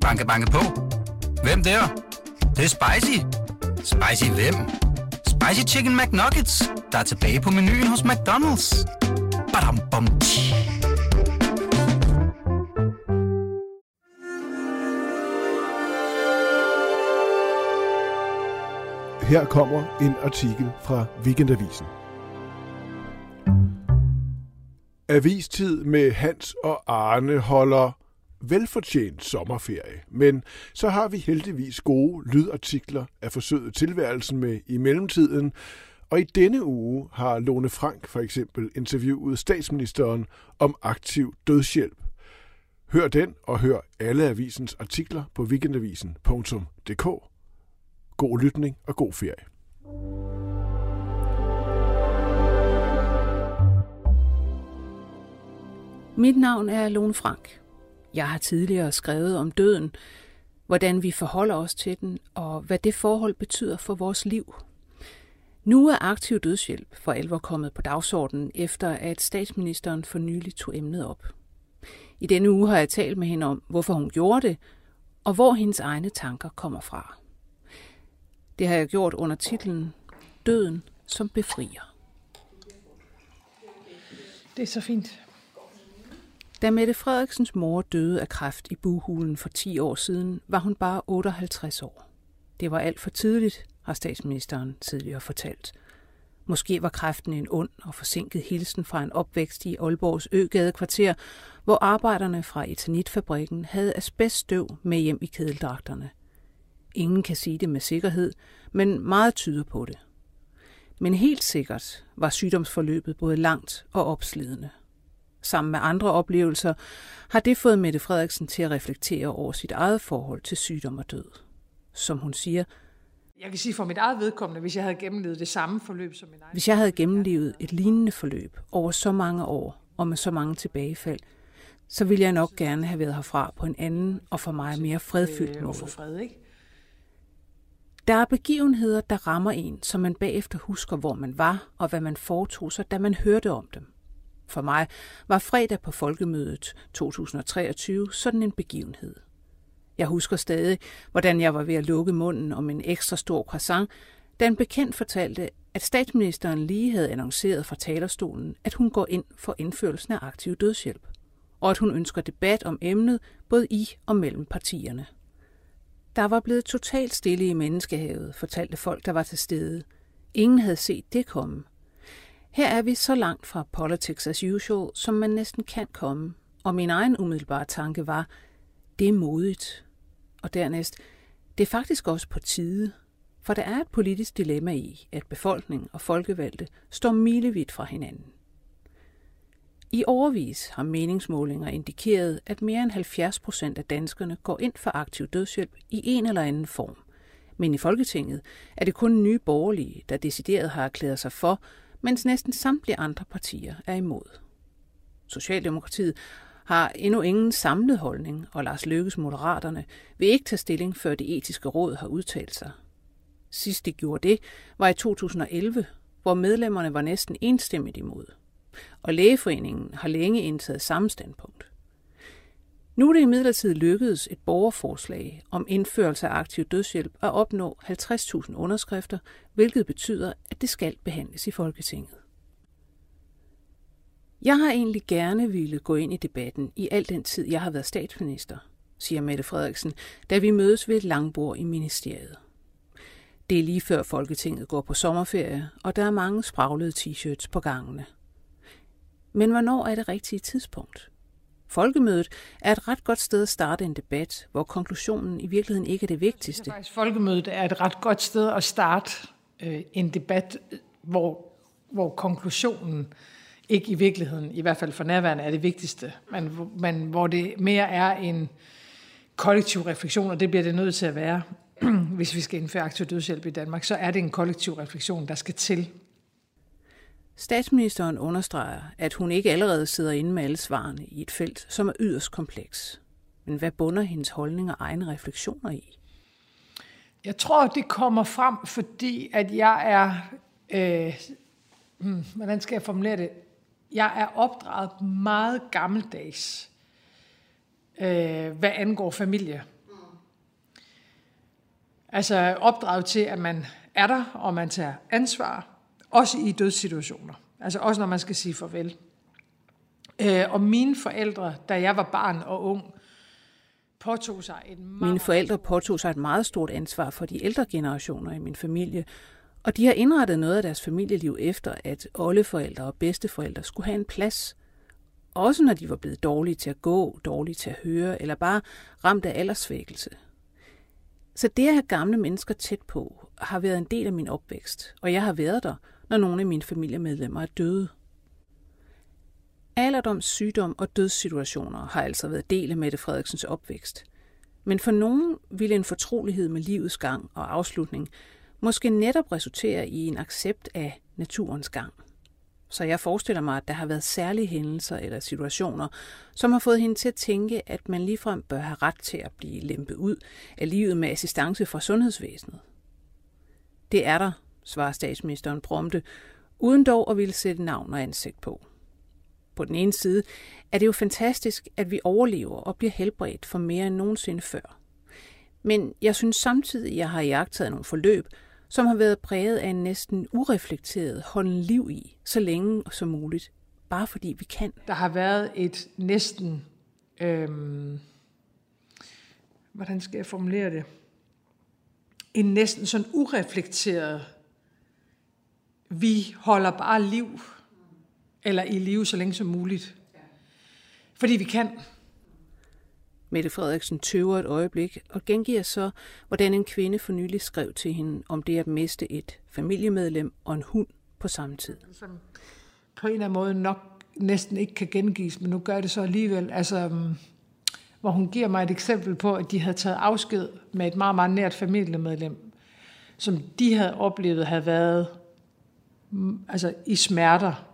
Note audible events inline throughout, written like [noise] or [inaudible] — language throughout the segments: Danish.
Banke, banke på. Hvem der? Det, det er spicy. Spicy hvem? Spicy Chicken McNuggets, der er tilbage på menuen hos McDonald's. Badum, bom, tji. Her kommer en artikel fra Weekendavisen. Avistid med Hans og Arne holder velfortjent sommerferie, men så har vi heldigvis gode lydartikler af forsøget tilværelsen med i mellemtiden, og i denne uge har Lone Frank for eksempel interviewet statsministeren om aktiv dødshjælp. Hør den og hør alle avisens artikler på weekendavisen.dk. God lytning og god ferie. Mit navn er Lone Frank. Jeg har tidligere skrevet om døden, hvordan vi forholder os til den, og hvad det forhold betyder for vores liv. Nu er aktiv dødshjælp for alvor kommet på dagsordenen, efter at statsministeren for nylig tog emnet op. I denne uge har jeg talt med hende om, hvorfor hun gjorde det, og hvor hendes egne tanker kommer fra. Det har jeg gjort under titlen Døden som befrier. Det er så fint. Da Mette Frederiksens mor døde af kræft i buhulen for 10 år siden, var hun bare 58 år. Det var alt for tidligt, har statsministeren tidligere fortalt. Måske var kræften en ond og forsinket hilsen fra en opvækst i Aalborgs Øgadekvarter, hvor arbejderne fra etanitfabrikken havde asbeststøv med hjem i kedeldragterne. Ingen kan sige det med sikkerhed, men meget tyder på det. Men helt sikkert var sygdomsforløbet både langt og opslidende. Sammen med andre oplevelser har det fået Mette Frederiksen til at reflektere over sit eget forhold til sygdom og død. Som hun siger, Jeg kan sige for mit eget vedkommende, hvis jeg havde gennemlevet det samme forløb som min egen. hvis jeg havde gennemlevet et lignende forløb over så mange år og med så mange tilbagefald, så ville jeg nok gerne have været herfra på en anden og for mig mere fredfyldt øh, for måde. fred, ikke? Der er begivenheder, der rammer en, så man bagefter husker, hvor man var og hvad man foretog sig, da man hørte om dem. For mig var fredag på Folkemødet 2023 sådan en begivenhed. Jeg husker stadig, hvordan jeg var ved at lukke munden om en ekstra stor croissant, da en bekendt fortalte, at statsministeren lige havde annonceret fra talerstolen, at hun går ind for indførelsen af aktiv dødshjælp, og at hun ønsker debat om emnet både i og mellem partierne. Der var blevet totalt stille i menneskehavet, fortalte folk, der var til stede. Ingen havde set det komme. Her er vi så langt fra politics as usual, som man næsten kan komme, og min egen umiddelbare tanke var, det er modigt. Og dernæst, det er faktisk også på tide, for der er et politisk dilemma i, at befolkning og folkevalgte står milevidt fra hinanden. I overvis har meningsmålinger indikeret, at mere end 70 procent af danskerne går ind for aktiv dødshjælp i en eller anden form. Men i Folketinget er det kun nye borgerlige, der decideret har erklæret sig for, mens næsten samtlige andre partier er imod. Socialdemokratiet har endnu ingen samlet holdning, og Lars Løkkes Moderaterne vil ikke tage stilling, før det etiske råd har udtalt sig. Sidst de gjorde det, var i 2011, hvor medlemmerne var næsten enstemmigt imod. Og Lægeforeningen har længe indtaget samme standpunkt. Nu er det imidlertid lykkedes et borgerforslag om indførelse af aktiv dødshjælp at opnå 50.000 underskrifter, hvilket betyder, at det skal behandles i Folketinget. Jeg har egentlig gerne ville gå ind i debatten i al den tid, jeg har været statsminister, siger Mette Frederiksen, da vi mødes ved et langbord i ministeriet. Det er lige før Folketinget går på sommerferie, og der er mange spraglede t-shirts på gangene. Men hvornår er det rigtige tidspunkt? Folkemødet er et ret godt sted at starte en debat, hvor konklusionen i virkeligheden ikke er det vigtigste. Faktisk, folkemødet er et ret godt sted at starte øh, en debat, hvor, hvor konklusionen ikke i virkeligheden, i hvert fald for nærværende, er det vigtigste, men, men hvor det mere er en kollektiv refleksion, og det bliver det nødt til at være, [clears throat] hvis vi skal indføre aktiv dødshjælp i Danmark, så er det en kollektiv refleksion, der skal til. Statsministeren understreger, at hun ikke allerede sidder inde med alle svarene i et felt, som er yderst kompleks. Men hvad bunder hendes holdning og egne refleksioner i? Jeg tror, det kommer frem, fordi at jeg er, øh, hmm, hvordan skal jeg formulere det? Jeg er opdraget meget gammeldags øh, hvad angår familie. Altså opdraget til, at man er der, og man tager ansvar, også i dødssituationer. Altså også når man skal sige farvel. Øh, og mine forældre, da jeg var barn og ung, påtog sig et meget... Mine forældre påtog sig et meget stort ansvar for de ældre generationer i min familie, og de har indrettet noget af deres familieliv efter, at oldeforældre og bedsteforældre skulle have en plads. Også når de var blevet dårlige til at gå, dårlige til at høre, eller bare ramt af aldersvækkelse. Så det at have gamle mennesker tæt på, har været en del af min opvækst, og jeg har været der, når nogle af mine familiemedlemmer er døde. Alderdoms, sygdom og dødssituationer har altså været del af Mette Frederiksens opvækst. Men for nogen ville en fortrolighed med livets gang og afslutning måske netop resultere i en accept af naturens gang. Så jeg forestiller mig, at der har været særlige hændelser eller situationer, som har fået hende til at tænke, at man ligefrem bør have ret til at blive lempet ud af livet med assistance fra sundhedsvæsenet. Det er der, svarer statsministeren prompte, uden dog at ville sætte navn og ansigt på. På den ene side er det jo fantastisk, at vi overlever og bliver helbredt for mere end nogensinde før. Men jeg synes samtidig, at jeg har jagtet nogle forløb, som har været præget af en næsten ureflekteret holden liv i, så længe som muligt, bare fordi vi kan. Der har været et næsten, øhm, hvordan skal jeg formulere det, en næsten sådan ureflekteret, vi holder bare liv, eller i live så længe som muligt. Fordi vi kan. Mette Frederiksen tøver et øjeblik og gengiver så, hvordan en kvinde for nylig skrev til hende om det at miste et familiemedlem og en hund på samme tid. Som på en eller anden måde nok næsten ikke kan gengives, men nu gør det så alligevel. Altså, um, hvor hun giver mig et eksempel på, at de havde taget afsked med et meget, meget nært familiemedlem, som de havde oplevet havde været altså, i smerter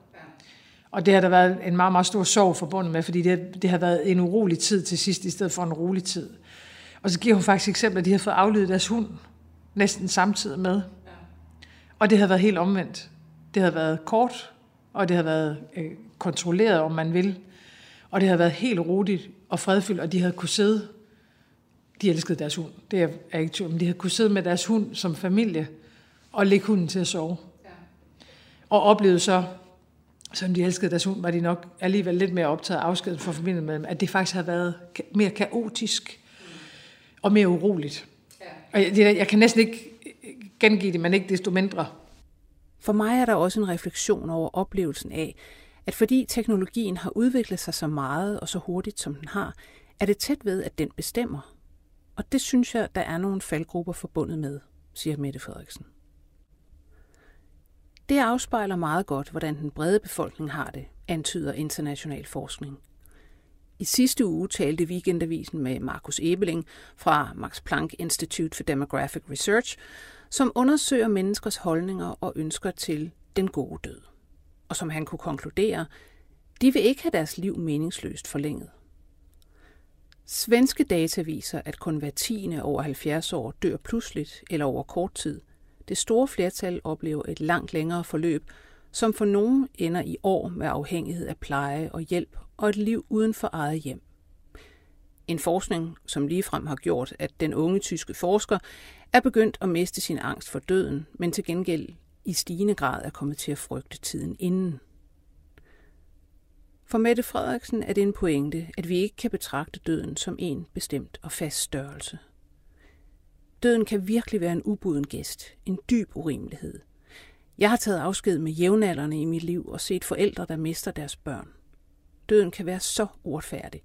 og det har der været en meget, meget stor sorg forbundet med, fordi det, det har været en urolig tid til sidst, i stedet for en rolig tid. Og så giver hun faktisk eksempel, at de har fået afledet deres hund næsten samtidig med. Og det har været helt omvendt. Det har været kort, og det har været øh, kontrolleret, om man vil. Og det har været helt roligt og fredfyldt, og de havde kunne sidde. De elskede deres hund, det er jeg ikke tvivl, men de havde kunne sidde med deres hund som familie og lægge hunden til at sove. Og oplevede så som de elskede deres hund, var de nok alligevel lidt mere optaget af afskeden for familien med dem, at det faktisk har været mere kaotisk og mere uroligt. Ja. Og jeg, jeg kan næsten ikke gengive det, men ikke desto mindre. For mig er der også en refleksion over oplevelsen af, at fordi teknologien har udviklet sig så meget og så hurtigt, som den har, er det tæt ved, at den bestemmer. Og det synes jeg, der er nogle faldgrupper forbundet med, siger Mette Frederiksen. Det afspejler meget godt, hvordan den brede befolkning har det, antyder international forskning. I sidste uge talte Weekendavisen med Markus Ebeling fra Max Planck Institute for Demographic Research, som undersøger menneskers holdninger og ønsker til den gode død. Og som han kunne konkludere, de vil ikke have deres liv meningsløst forlænget. Svenske data viser, at kun hver tiende over 70 år dør pludseligt eller over kort tid – det store flertal oplever et langt længere forløb, som for nogen ender i år med afhængighed af pleje og hjælp og et liv uden for eget hjem. En forskning, som ligefrem har gjort, at den unge tyske forsker er begyndt at miste sin angst for døden, men til gengæld i stigende grad er kommet til at frygte tiden inden. For Mette Frederiksen er det en pointe, at vi ikke kan betragte døden som en bestemt og fast størrelse. Døden kan virkelig være en ubuden gæst, en dyb urimelighed. Jeg har taget afsked med jævnaldrende i mit liv og set forældre, der mister deres børn. Døden kan være så uretfærdig.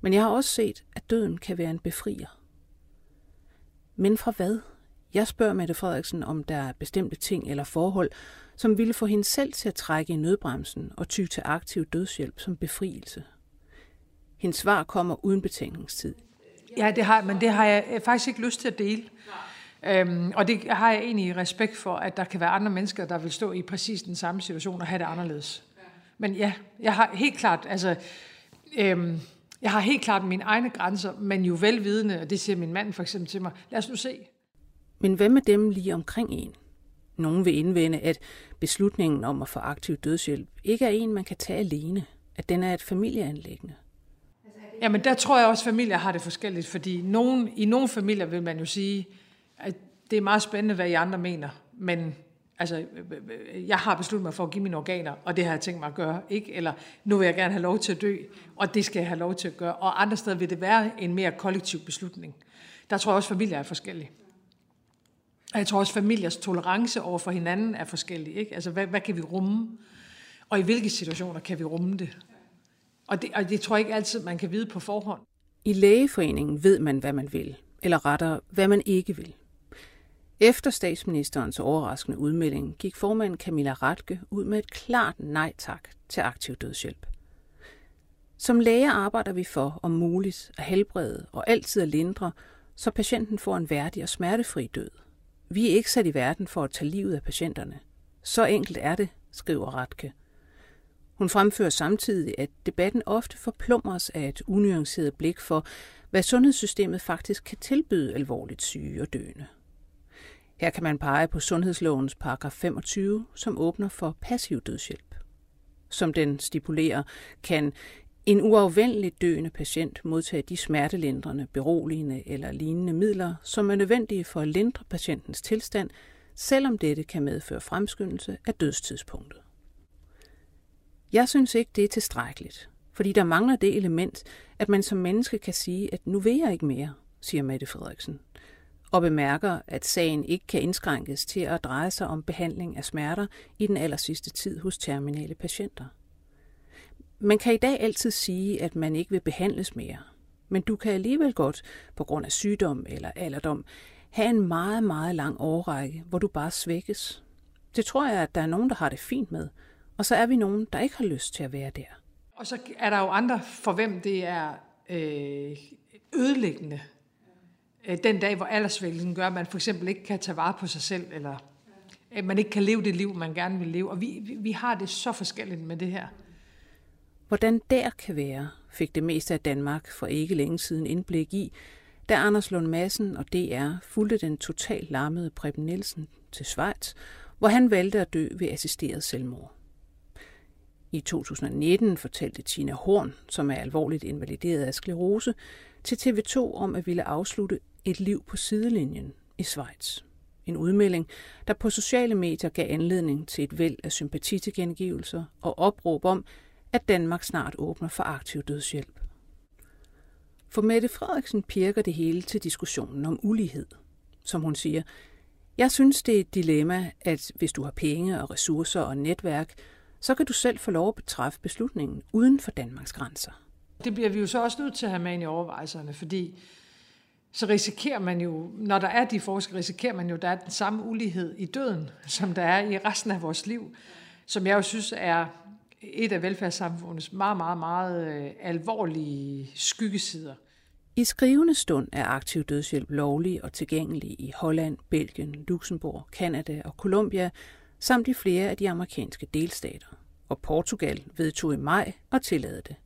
Men jeg har også set, at døden kan være en befrier. Men fra hvad? Jeg spørger Mette Frederiksen, om der er bestemte ting eller forhold, som ville få hende selv til at trække i nødbremsen og ty til aktiv dødshjælp som befrielse. Hendes svar kommer uden betænkningstid. Ja, det har, men det har jeg øh, faktisk ikke lyst til at dele. Øhm, og det har jeg egentlig respekt for, at der kan være andre mennesker, der vil stå i præcis den samme situation og have det anderledes. Men ja, jeg har helt klart, altså, øhm, jeg har helt klart mine egne grænser, men jo velvidende, og det siger min mand for eksempel til mig, lad os nu se. Men hvad med dem lige omkring en? Nogen vil indvende, at beslutningen om at få aktiv dødshjælp ikke er en, man kan tage alene, at den er et familieanlæggende. Jamen der tror jeg også, at familier har det forskelligt, fordi nogen, i nogle familier vil man jo sige, at det er meget spændende, hvad I andre mener, men altså, jeg har besluttet mig for at give mine organer, og det har jeg tænkt mig at gøre, ikke? Eller nu vil jeg gerne have lov til at dø, og det skal jeg have lov til at gøre. Og andre steder vil det være en mere kollektiv beslutning. Der tror jeg også, at familier er forskellige. Og jeg tror også, at familiers tolerance over for hinanden er forskellig. Ikke? Altså, hvad, hvad kan vi rumme? Og i hvilke situationer kan vi rumme det? Og det, og det tror jeg ikke altid, man kan vide på forhånd. I lægeforeningen ved man, hvad man vil, eller rettere, hvad man ikke vil. Efter statsministerens overraskende udmelding gik formanden Camilla Ratke ud med et klart nej tak til aktiv dødshjælp. Som læger arbejder vi for, om muligt, at helbrede og altid at lindre, så patienten får en værdig og smertefri død. Vi er ikke sat i verden for at tage livet af patienterne. Så enkelt er det, skriver Ratke. Hun fremfører samtidig, at debatten ofte forplumres af et unuanceret blik for, hvad sundhedssystemet faktisk kan tilbyde alvorligt syge og døende. Her kan man pege på sundhedslovens paragraf 25, som åbner for passiv dødshjælp. Som den stipulerer, kan en uafvendelig døende patient modtage de smertelindrende, beroligende eller lignende midler, som er nødvendige for at lindre patientens tilstand, selvom dette kan medføre fremskyndelse af dødstidspunktet. Jeg synes ikke, det er tilstrækkeligt, fordi der mangler det element, at man som menneske kan sige, at nu vil jeg ikke mere, siger Mette Frederiksen, og bemærker, at sagen ikke kan indskrænkes til at dreje sig om behandling af smerter i den aller sidste tid hos terminale patienter. Man kan i dag altid sige, at man ikke vil behandles mere, men du kan alligevel godt, på grund af sygdom eller alderdom, have en meget, meget lang årrække, hvor du bare svækkes. Det tror jeg, at der er nogen, der har det fint med, og så er vi nogen, der ikke har lyst til at være der. Og så er der jo andre, for hvem det er øh, ødelæggende. Øh, den dag, hvor aldersvækkelsen gør, at man for eksempel ikke kan tage vare på sig selv, eller at man ikke kan leve det liv, man gerne vil leve. Og vi, vi har det så forskelligt med det her. Hvordan der kan være, fik det meste af Danmark for ikke længe siden indblik i, da Anders Lund Madsen og DR fulgte den totalt larmede Preben Nielsen til Schweiz, hvor han valgte at dø ved assisteret selvmord. I 2019 fortalte Tina Horn, som er alvorligt invalideret af sklerose, til TV2 om at ville afslutte et liv på sidelinjen i Schweiz. En udmelding, der på sociale medier gav anledning til et væld af sympatitilgengivelser og opråb om, at Danmark snart åbner for aktiv dødshjælp. For Mette Frederiksen pirker det hele til diskussionen om ulighed. Som hun siger, jeg synes, det er et dilemma, at hvis du har penge og ressourcer og netværk, så kan du selv få lov at betræffe beslutningen uden for Danmarks grænser. Det bliver vi jo så også nødt til at have med i overvejelserne, fordi så risikerer man jo, når der er de forskere, risikerer man jo, at der er den samme ulighed i døden, som der er i resten af vores liv, som jeg jo synes er et af velfærdssamfundets meget, meget, meget øh, alvorlige skyggesider. I skrivende stund er aktiv dødshjælp lovlig og tilgængelig i Holland, Belgien, Luxembourg, Kanada og Colombia, samt i flere af de amerikanske delstater. Og Portugal vedtog i maj at tillade det.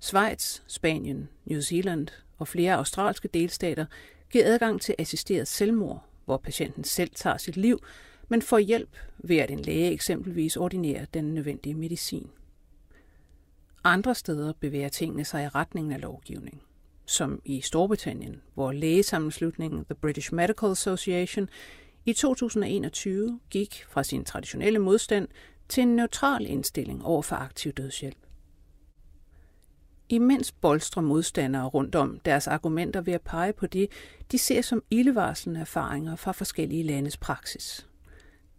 Schweiz, Spanien, New Zealand og flere australske delstater giver adgang til assisteret selvmord, hvor patienten selv tager sit liv, men får hjælp ved at en læge eksempelvis ordinerer den nødvendige medicin. Andre steder bevæger tingene sig i retningen af lovgivning, som i Storbritannien, hvor lægesammenslutningen The British Medical Association i 2021 gik fra sin traditionelle modstand til en neutral indstilling over for aktiv dødshjælp. Imens bolstrer modstandere rundt om deres argumenter ved at pege på det, de ser som ildevarslende erfaringer fra forskellige landes praksis.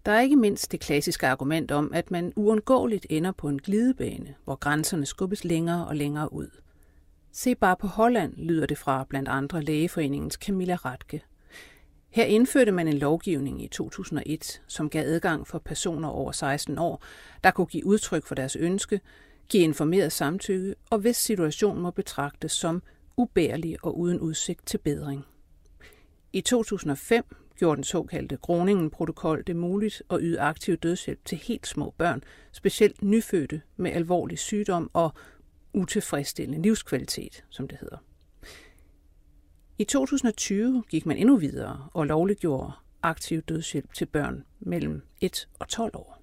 Der er ikke mindst det klassiske argument om, at man uundgåeligt ender på en glidebane, hvor grænserne skubbes længere og længere ud. Se bare på Holland, lyder det fra blandt andre lægeforeningens Camilla Ratke. Her indførte man en lovgivning i 2001, som gav adgang for personer over 16 år, der kunne give udtryk for deres ønske, give informeret samtykke og hvis situationen må betragtes som ubærlig og uden udsigt til bedring. I 2005 gjorde den såkaldte Groningen-protokol det muligt at yde aktiv dødshjælp til helt små børn, specielt nyfødte med alvorlig sygdom og utilfredsstillende livskvalitet, som det hedder. I 2020 gik man endnu videre og lovliggjorde aktiv dødshjælp til børn mellem 1 og 12 år.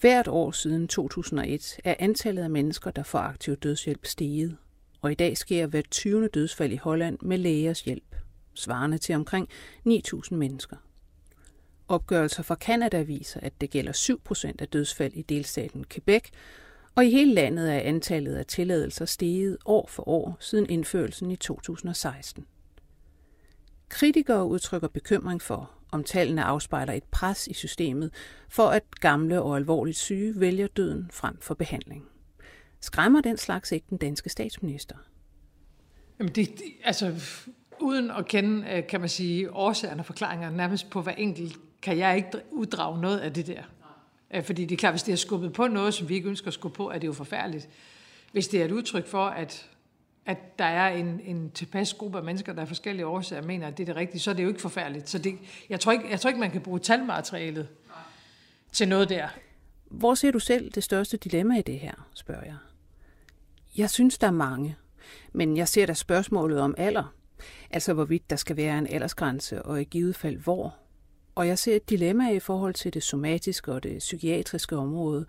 Hvert år siden 2001 er antallet af mennesker, der får aktiv dødshjælp steget, og i dag sker hver 20. dødsfald i Holland med lægers hjælp, svarende til omkring 9.000 mennesker. Opgørelser fra Kanada viser, at det gælder 7 procent af dødsfald i delstaten Quebec, og i hele landet er antallet af tilladelser steget år for år siden indførelsen i 2016. Kritikere udtrykker bekymring for, om tallene afspejler et pres i systemet for, at gamle og alvorligt syge vælger døden frem for behandling. Skræmmer den slags ikke den danske statsminister? Jamen det, det, altså, uden at kende, øh, kan man sige, årsagerne og forklaringer nærmest på hver enkelt, kan jeg ikke uddrage noget af det der. Øh, fordi det er klart, hvis det har skubbet på noget, som vi ikke ønsker at skubbe på, er det jo forfærdeligt. Hvis det er et udtryk for, at, at der er en, en tilpas gruppe af mennesker, der er forskellige årsager, mener, at det er det rigtige, så er det jo ikke forfærdeligt. Så det, jeg, tror ikke, jeg tror ikke, man kan bruge talmaterialet til noget der. Hvor ser du selv det største dilemma i det her, spørger jeg. Jeg synes, der er mange. Men jeg ser da spørgsmålet om alder. Altså hvorvidt der skal være en aldersgrænse, og i givet fald hvor. Og jeg ser et dilemma i forhold til det somatiske og det psykiatriske område.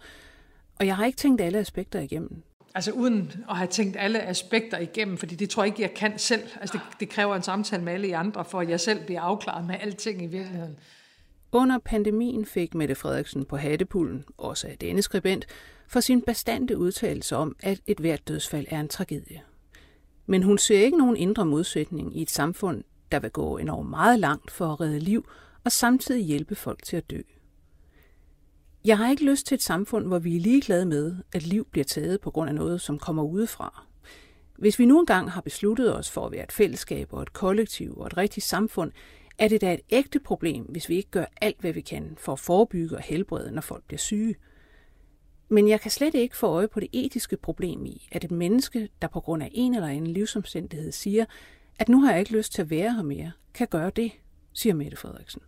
Og jeg har ikke tænkt alle aspekter igennem. Altså uden at have tænkt alle aspekter igennem, fordi det tror jeg ikke, jeg kan selv. Altså det, det kræver en samtale med alle i andre, for at jeg selv bliver afklaret med alting i virkeligheden. Under pandemien fik Mette Frederiksen på hattepullen, også af denne skribent, for sin bestandte udtalelse om, at et hvert dødsfald er en tragedie. Men hun ser ikke nogen indre modsætning i et samfund, der vil gå enormt meget langt for at redde liv og samtidig hjælpe folk til at dø. Jeg har ikke lyst til et samfund, hvor vi er ligeglade med, at liv bliver taget på grund af noget, som kommer udefra. Hvis vi nu engang har besluttet os for at være et fællesskab og et kollektiv og et rigtigt samfund, er det da et ægte problem, hvis vi ikke gør alt, hvad vi kan for at forebygge og helbrede, når folk bliver syge. Men jeg kan slet ikke få øje på det etiske problem i, at et menneske, der på grund af en eller anden livsomstændighed siger, at nu har jeg ikke lyst til at være her mere, kan gøre det, siger Mette Frederiksen.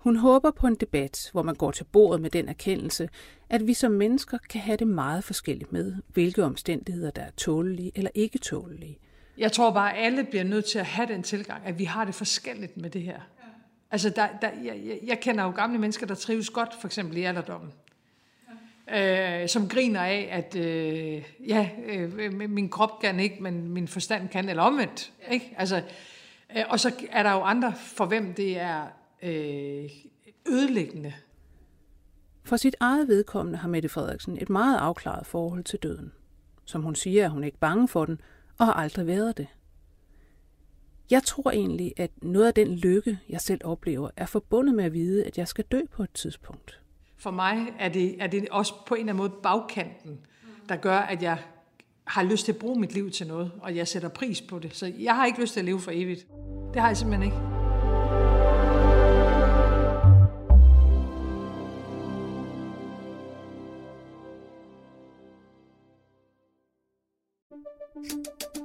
Hun håber på en debat, hvor man går til bordet med den erkendelse, at vi som mennesker kan have det meget forskelligt med, hvilke omstændigheder, der er tålelige eller ikke tålelige. Jeg tror bare, at alle bliver nødt til at have den tilgang, at vi har det forskelligt med det her. Ja. Altså, der, der, jeg, jeg kender jo gamle mennesker, der trives godt, for eksempel i alderdommen. Ja. Øh, som griner af, at øh, ja, øh, min krop kan ikke, men min forstand kan, eller omvendt. Ja. Ikke? Altså, øh, og så er der jo andre, for hvem det er øh, ødelæggende. For sit eget vedkommende har Mette Frederiksen et meget afklaret forhold til døden. Som hun siger, er hun ikke bange for den, og har aldrig været det. Jeg tror egentlig, at noget af den lykke, jeg selv oplever, er forbundet med at vide, at jeg skal dø på et tidspunkt. For mig er det, er det også på en eller anden måde bagkanten, der gør, at jeg har lyst til at bruge mit liv til noget, og jeg sætter pris på det. Så jeg har ikke lyst til at leve for evigt. Det har jeg simpelthen ikke.